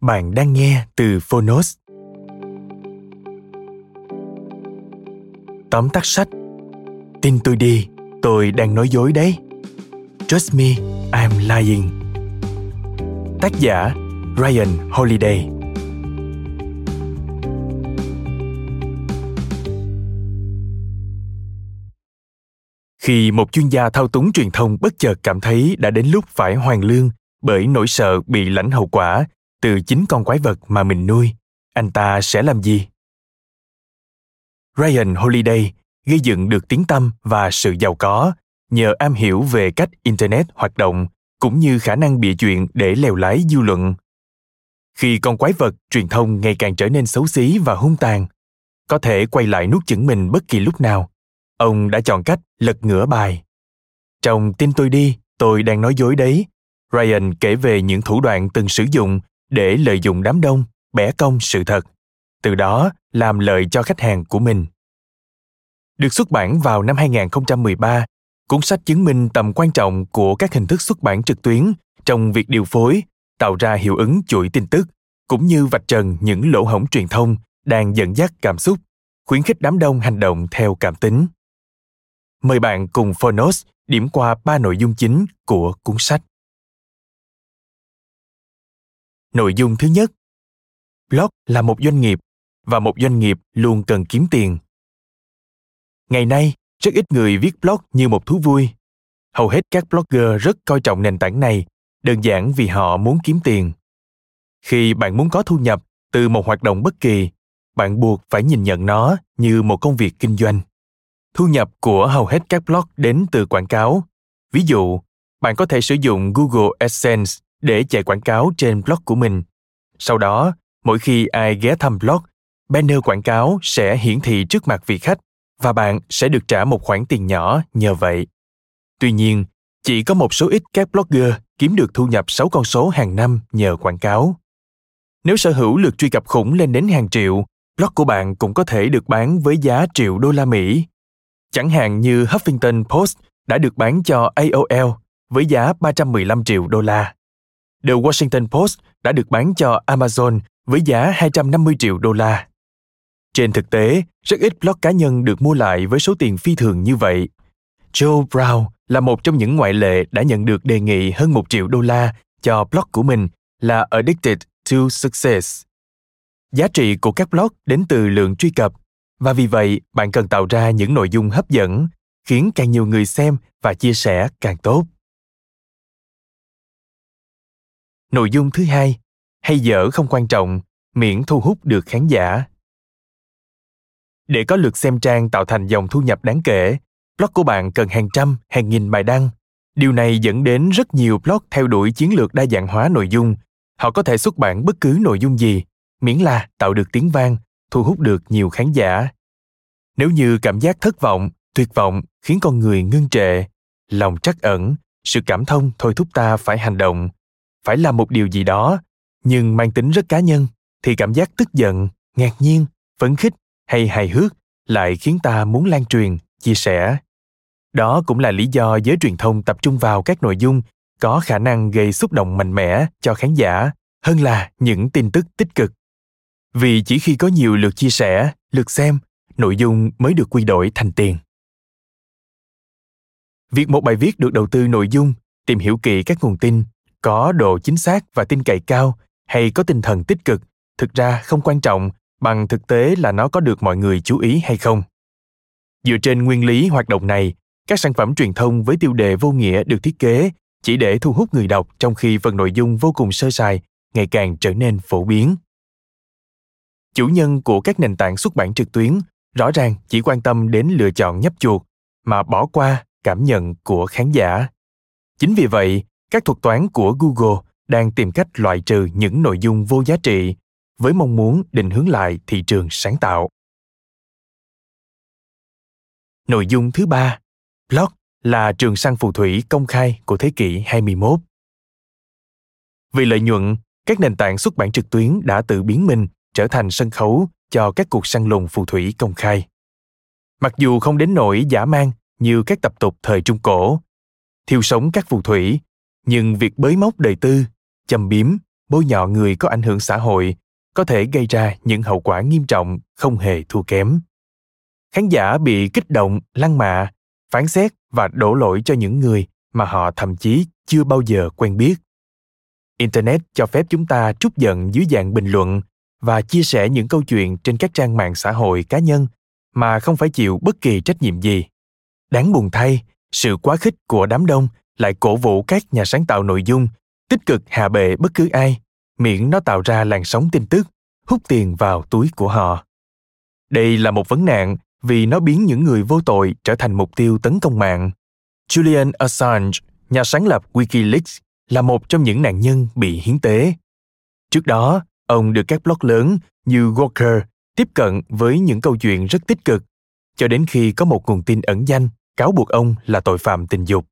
Bạn đang nghe từ Phonos. Tóm tắt sách Tin tôi đi, tôi đang nói dối đấy. Trust me, I'm lying. Tác giả Ryan Holiday Khi một chuyên gia thao túng truyền thông bất chợt cảm thấy đã đến lúc phải hoàn lương bởi nỗi sợ bị lãnh hậu quả từ chính con quái vật mà mình nuôi, anh ta sẽ làm gì? Ryan holiday gây dựng được tiếng tăm và sự giàu có nhờ am hiểu về cách internet hoạt động cũng như khả năng bịa chuyện để lèo lái dư luận. Khi con quái vật truyền thông ngày càng trở nên xấu xí và hung tàn, có thể quay lại nuốt chửng mình bất kỳ lúc nào. Ông đã chọn cách lật ngửa bài. Trong tin tôi đi, tôi đang nói dối đấy, ryan kể về những thủ đoạn từng sử dụng để lợi dụng đám đông bẻ cong sự thật từ đó làm lợi cho khách hàng của mình được xuất bản vào năm 2013, cuốn sách chứng minh tầm quan trọng của các hình thức xuất bản trực tuyến trong việc điều phối, tạo ra hiệu ứng chuỗi tin tức, cũng như vạch trần những lỗ hổng truyền thông đang dẫn dắt cảm xúc, khuyến khích đám đông hành động theo cảm tính. Mời bạn cùng Phonos điểm qua ba nội dung chính của cuốn sách. Nội dung thứ nhất, blog là một doanh nghiệp và một doanh nghiệp luôn cần kiếm tiền. Ngày nay, rất ít người viết blog như một thú vui. Hầu hết các blogger rất coi trọng nền tảng này, đơn giản vì họ muốn kiếm tiền. Khi bạn muốn có thu nhập từ một hoạt động bất kỳ, bạn buộc phải nhìn nhận nó như một công việc kinh doanh. Thu nhập của hầu hết các blog đến từ quảng cáo. Ví dụ, bạn có thể sử dụng Google AdSense để chạy quảng cáo trên blog của mình. Sau đó, mỗi khi ai ghé thăm blog, banner quảng cáo sẽ hiển thị trước mặt vị khách và bạn sẽ được trả một khoản tiền nhỏ nhờ vậy. Tuy nhiên, chỉ có một số ít các blogger kiếm được thu nhập 6 con số hàng năm nhờ quảng cáo. Nếu sở hữu lượt truy cập khủng lên đến hàng triệu, blog của bạn cũng có thể được bán với giá triệu đô la Mỹ. Chẳng hạn như Huffington Post đã được bán cho AOL với giá 315 triệu đô la. The Washington Post đã được bán cho Amazon với giá 250 triệu đô la. Trên thực tế, rất ít blog cá nhân được mua lại với số tiền phi thường như vậy. Joe Brown là một trong những ngoại lệ đã nhận được đề nghị hơn một triệu đô la cho blog của mình là Addicted to Success. Giá trị của các blog đến từ lượng truy cập và vì vậy bạn cần tạo ra những nội dung hấp dẫn khiến càng nhiều người xem và chia sẻ càng tốt. Nội dung thứ hai, hay dở không quan trọng, miễn thu hút được khán giả. Để có lượt xem trang tạo thành dòng thu nhập đáng kể, blog của bạn cần hàng trăm, hàng nghìn bài đăng. Điều này dẫn đến rất nhiều blog theo đuổi chiến lược đa dạng hóa nội dung. Họ có thể xuất bản bất cứ nội dung gì, miễn là tạo được tiếng vang, thu hút được nhiều khán giả. Nếu như cảm giác thất vọng, tuyệt vọng khiến con người ngưng trệ, lòng trắc ẩn, sự cảm thông thôi thúc ta phải hành động, phải làm một điều gì đó nhưng mang tính rất cá nhân thì cảm giác tức giận ngạc nhiên phấn khích hay hài hước lại khiến ta muốn lan truyền chia sẻ đó cũng là lý do giới truyền thông tập trung vào các nội dung có khả năng gây xúc động mạnh mẽ cho khán giả hơn là những tin tức tích cực Vì chỉ khi có nhiều lượt chia sẻ, lượt xem, nội dung mới được quy đổi thành tiền. Việc một bài viết được đầu tư nội dung, tìm hiểu kỹ các nguồn tin, có độ chính xác và tin cậy cao hay có tinh thần tích cực thực ra không quan trọng bằng thực tế là nó có được mọi người chú ý hay không. Dựa trên nguyên lý hoạt động này, các sản phẩm truyền thông với tiêu đề vô nghĩa được thiết kế chỉ để thu hút người đọc trong khi phần nội dung vô cùng sơ sài ngày càng trở nên phổ biến chủ nhân của các nền tảng xuất bản trực tuyến rõ ràng chỉ quan tâm đến lựa chọn nhấp chuột mà bỏ qua cảm nhận của khán giả chính vì vậy các thuật toán của google đang tìm cách loại trừ những nội dung vô giá trị với mong muốn định hướng lại thị trường sáng tạo nội dung thứ ba blog là trường săn phù thủy công khai của thế kỷ 21. Vì lợi nhuận, các nền tảng xuất bản trực tuyến đã tự biến mình trở thành sân khấu cho các cuộc săn lùng phù thủy công khai. Mặc dù không đến nỗi giả mang như các tập tục thời Trung Cổ, thiêu sống các phù thủy, nhưng việc bới móc đời tư, châm biếm, bôi nhọ người có ảnh hưởng xã hội có thể gây ra những hậu quả nghiêm trọng không hề thua kém. Khán giả bị kích động, lăng mạ, phán xét và đổ lỗi cho những người mà họ thậm chí chưa bao giờ quen biết. Internet cho phép chúng ta trút giận dưới dạng bình luận và chia sẻ những câu chuyện trên các trang mạng xã hội cá nhân mà không phải chịu bất kỳ trách nhiệm gì. Đáng buồn thay, sự quá khích của đám đông lại cổ vũ các nhà sáng tạo nội dung tích cực hạ bệ bất cứ ai, miễn nó tạo ra làn sóng tin tức, hút tiền vào túi của họ. Đây là một vấn nạn vì nó biến những người vô tội trở thành mục tiêu tấn công mạng. Julian Assange, nhà sáng lập Wikileaks, là một trong những nạn nhân bị hiến tế. Trước đó, ông được các blog lớn như Gawker tiếp cận với những câu chuyện rất tích cực, cho đến khi có một nguồn tin ẩn danh cáo buộc ông là tội phạm tình dục.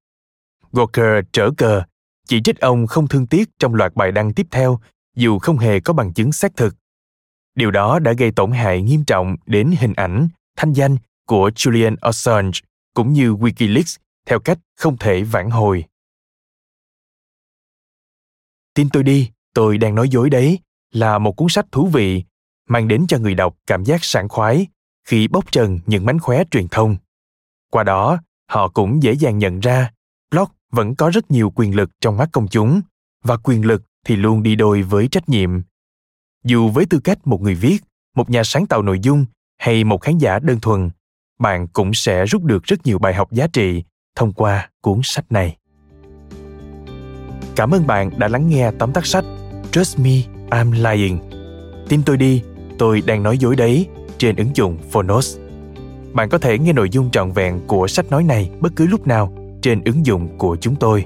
Gawker trở cờ, chỉ trích ông không thương tiếc trong loạt bài đăng tiếp theo dù không hề có bằng chứng xác thực. Điều đó đã gây tổn hại nghiêm trọng đến hình ảnh thanh danh của Julian Assange cũng như Wikileaks theo cách không thể vãn hồi. Tin tôi đi, tôi đang nói dối đấy là một cuốn sách thú vị, mang đến cho người đọc cảm giác sảng khoái khi bóc trần những mánh khóe truyền thông. Qua đó, họ cũng dễ dàng nhận ra vẫn có rất nhiều quyền lực trong mắt công chúng và quyền lực thì luôn đi đôi với trách nhiệm. Dù với tư cách một người viết, một nhà sáng tạo nội dung hay một khán giả đơn thuần bạn cũng sẽ rút được rất nhiều bài học giá trị thông qua cuốn sách này. Cảm ơn bạn đã lắng nghe tóm tắt sách trust me i'm lying. Tin tôi đi tôi đang nói dối đấy trên ứng dụng phonos. Bạn có thể nghe nội dung trọn vẹn của sách nói này bất cứ lúc nào trên ứng dụng của chúng tôi.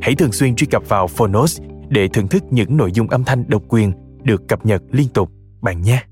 Hãy thường xuyên truy cập vào phonos để thưởng thức những nội dung âm thanh độc quyền được cập nhật liên tục, bạn nhé.